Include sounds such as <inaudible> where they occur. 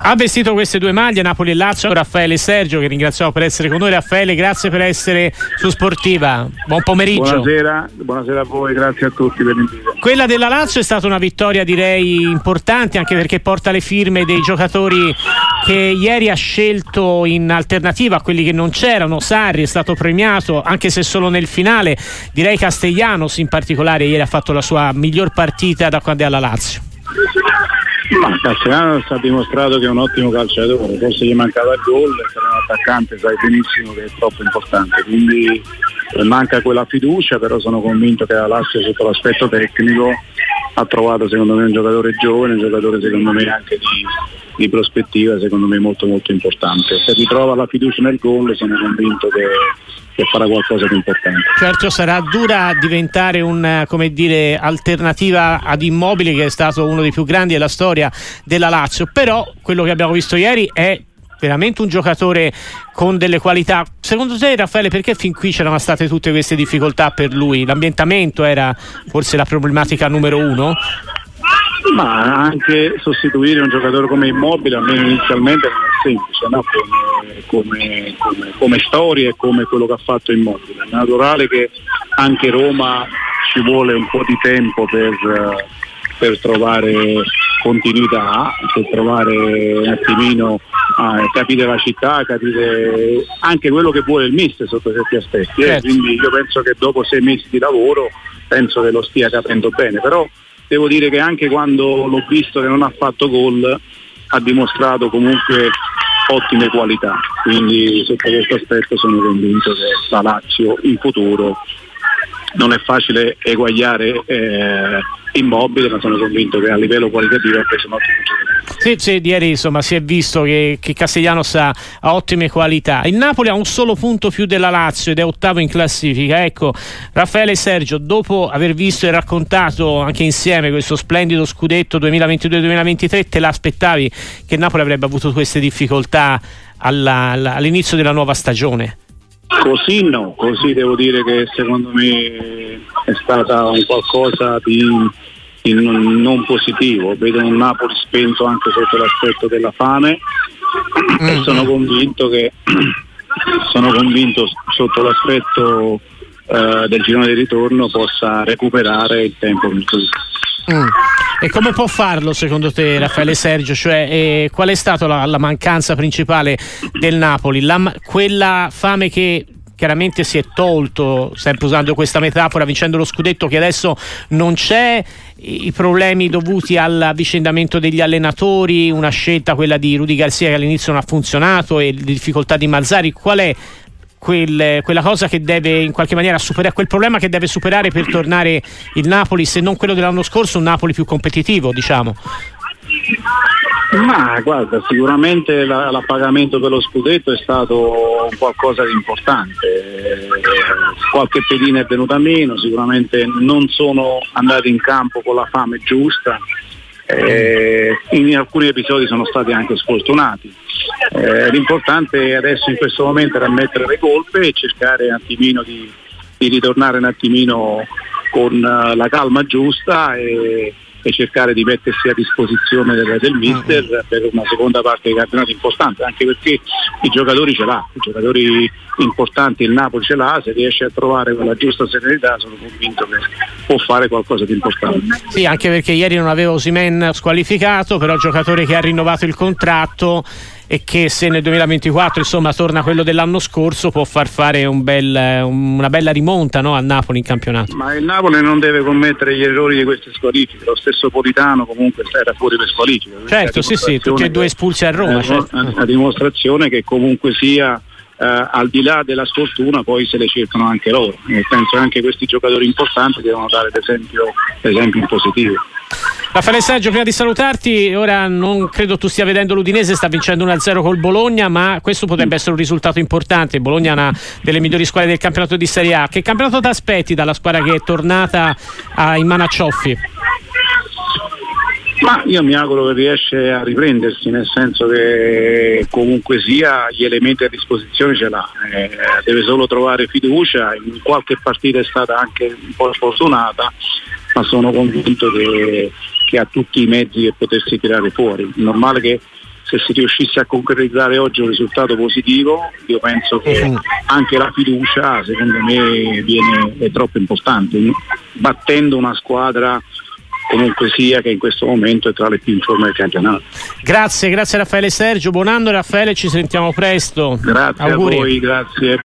Ha vestito queste due maglie Napoli e Lazio Raffaele e Sergio che ringraziamo per essere con noi. Raffaele grazie per essere su Sportiva. Buon pomeriggio. Buonasera, buonasera a voi grazie a tutti per l'invito. Quella della Lazio è stata una vittoria direi importante anche perché porta le firme dei giocatori che ieri ha scelto in alternativa a quelli che non c'erano. Sarri è stato premiato anche se solo nel finale. Direi Castellanos in particolare ieri ha fatto la sua miglior partita da quando è alla Lazio ma Castellano ha dimostrato che è un ottimo calciatore, forse gli mancava il gol, per un attaccante sai benissimo che è troppo importante, quindi eh, manca quella fiducia, però sono convinto che la Lazio sotto l'aspetto tecnico ha trovato secondo me un giocatore giovane, un giocatore secondo me anche di, di prospettiva, secondo me molto molto importante. Se ritrova la fiducia nel gol sono convinto che che farà qualcosa di importante. Certo sarà dura diventare un'alternativa ad Immobile che è stato uno dei più grandi della storia della Lazio, però quello che abbiamo visto ieri è veramente un giocatore con delle qualità. Secondo te Raffaele perché fin qui c'erano state tutte queste difficoltà per lui? L'ambientamento era forse la problematica numero uno? Ma anche sostituire un giocatore come Immobile almeno inizialmente non è semplice, no? come, come, come, storia e come quello che ha fatto Immobile. È naturale che anche Roma ci vuole un po' di tempo per, per trovare continuità, per trovare un attimino ah, capire la città, capire anche quello che vuole il mister sotto certi aspetti. Eh? Certo. Quindi io penso che dopo sei mesi di lavoro penso che lo stia capendo bene, però devo dire che anche quando l'ho visto che non ha fatto gol ha dimostrato comunque ottime qualità, quindi sotto questo aspetto sono convinto che la in futuro non è facile eguagliare eh, immobile, ma sono convinto che a livello qualitativo ha preso un ottimo gioco. Sì, sì, ieri insomma si è visto che, che Castellanos ha, ha, ottime qualità. Il Napoli ha un solo punto più della Lazio ed è ottavo in classifica. Ecco, Raffaele e Sergio, dopo aver visto e raccontato anche insieme questo splendido scudetto 2022-2023, te l'aspettavi che Napoli avrebbe avuto queste difficoltà alla, alla, all'inizio della nuova stagione? Così no, così devo dire che secondo me è stata un qualcosa di, di non, positivo. Vedo un Napoli spento anche sotto l'aspetto della fame mm-hmm. e sono convinto che <clears throat> sono convinto sotto l'aspetto uh, del girone di ritorno possa recuperare il tempo Mm. E come può farlo secondo te Raffaele Sergio? Cioè, eh, qual è stata la, la, mancanza principale del Napoli? La, quella fame che chiaramente si è tolto, sempre usando questa metafora, vincendo lo scudetto che adesso non c'è, i problemi dovuti all'avvicendamento degli allenatori, una scelta quella di Rudy Garcia che all'inizio non ha funzionato e le difficoltà di Mazzari, qual è quel, quella cosa che deve in qualche maniera superare, quel problema che deve superare per tornare il Napoli, se non quello dell'anno scorso, un Napoli più competitivo, diciamo? Ma guarda, sicuramente la, l'appagamento per lo scudetto è stato qualcosa di importante. Qualche pedina è venuta meno, sicuramente non sono andati in campo con la fame giusta. Eh, in alcuni episodi sono stati anche sfortunati. Eh, l'importante adesso in questo momento è mettere le colpe e cercare un attimino di, di ritornare un attimino con uh, la calma giusta e, e cercare di mettersi a disposizione del, del mister uh-huh. per una seconda parte dei campionati importante, anche perché i giocatori ce l'ha, i giocatori importanti il Napoli ce l'ha, se riesce a trovare quella giusta serenità sono convinto che può fare qualcosa di importante. Sì, anche perché ieri non aveva Osimen squalificato, però giocatore che ha rinnovato il contratto e che se nel 2024 insomma torna quello dell'anno scorso può far fare un bel, una bella rimonta no, al Napoli in campionato. Ma il Napoli non deve commettere gli errori di queste squalifiche, lo stesso Politano comunque era fuori per squalifiche. Certo, sì, sì, tutti e due espulsi a Roma. È certo. una dimostrazione che comunque sia eh, al di là della sfortuna poi se le cercano anche loro e penso che anche questi giocatori importanti devono dare l'esempio, l'esempio in positivo. Raffaele Sergio, prima di salutarti, ora non credo tu stia vedendo l'Udinese, sta vincendo 1-0 col Bologna, ma questo potrebbe essere un risultato importante. Bologna è una delle migliori squadre del campionato di Serie A. Che campionato ti aspetti dalla squadra che è tornata a, in mano a Cioffi? Ma io mi auguro che riesce a riprendersi, nel senso che comunque sia gli elementi a disposizione ce l'ha, eh, deve solo trovare fiducia, in qualche partita è stata anche un po' sfortunata, ma sono convinto che, che ha tutti i mezzi per potersi tirare fuori. Normale che se si riuscisse a concretizzare oggi un risultato positivo, io penso che anche la fiducia secondo me viene, è troppo importante, battendo una squadra comunque sia che in questo momento è tra le più in forma del campionato. Grazie, grazie Raffaele Sergio, buon anno Raffaele, ci sentiamo presto. Grazie Auguri. a voi, grazie.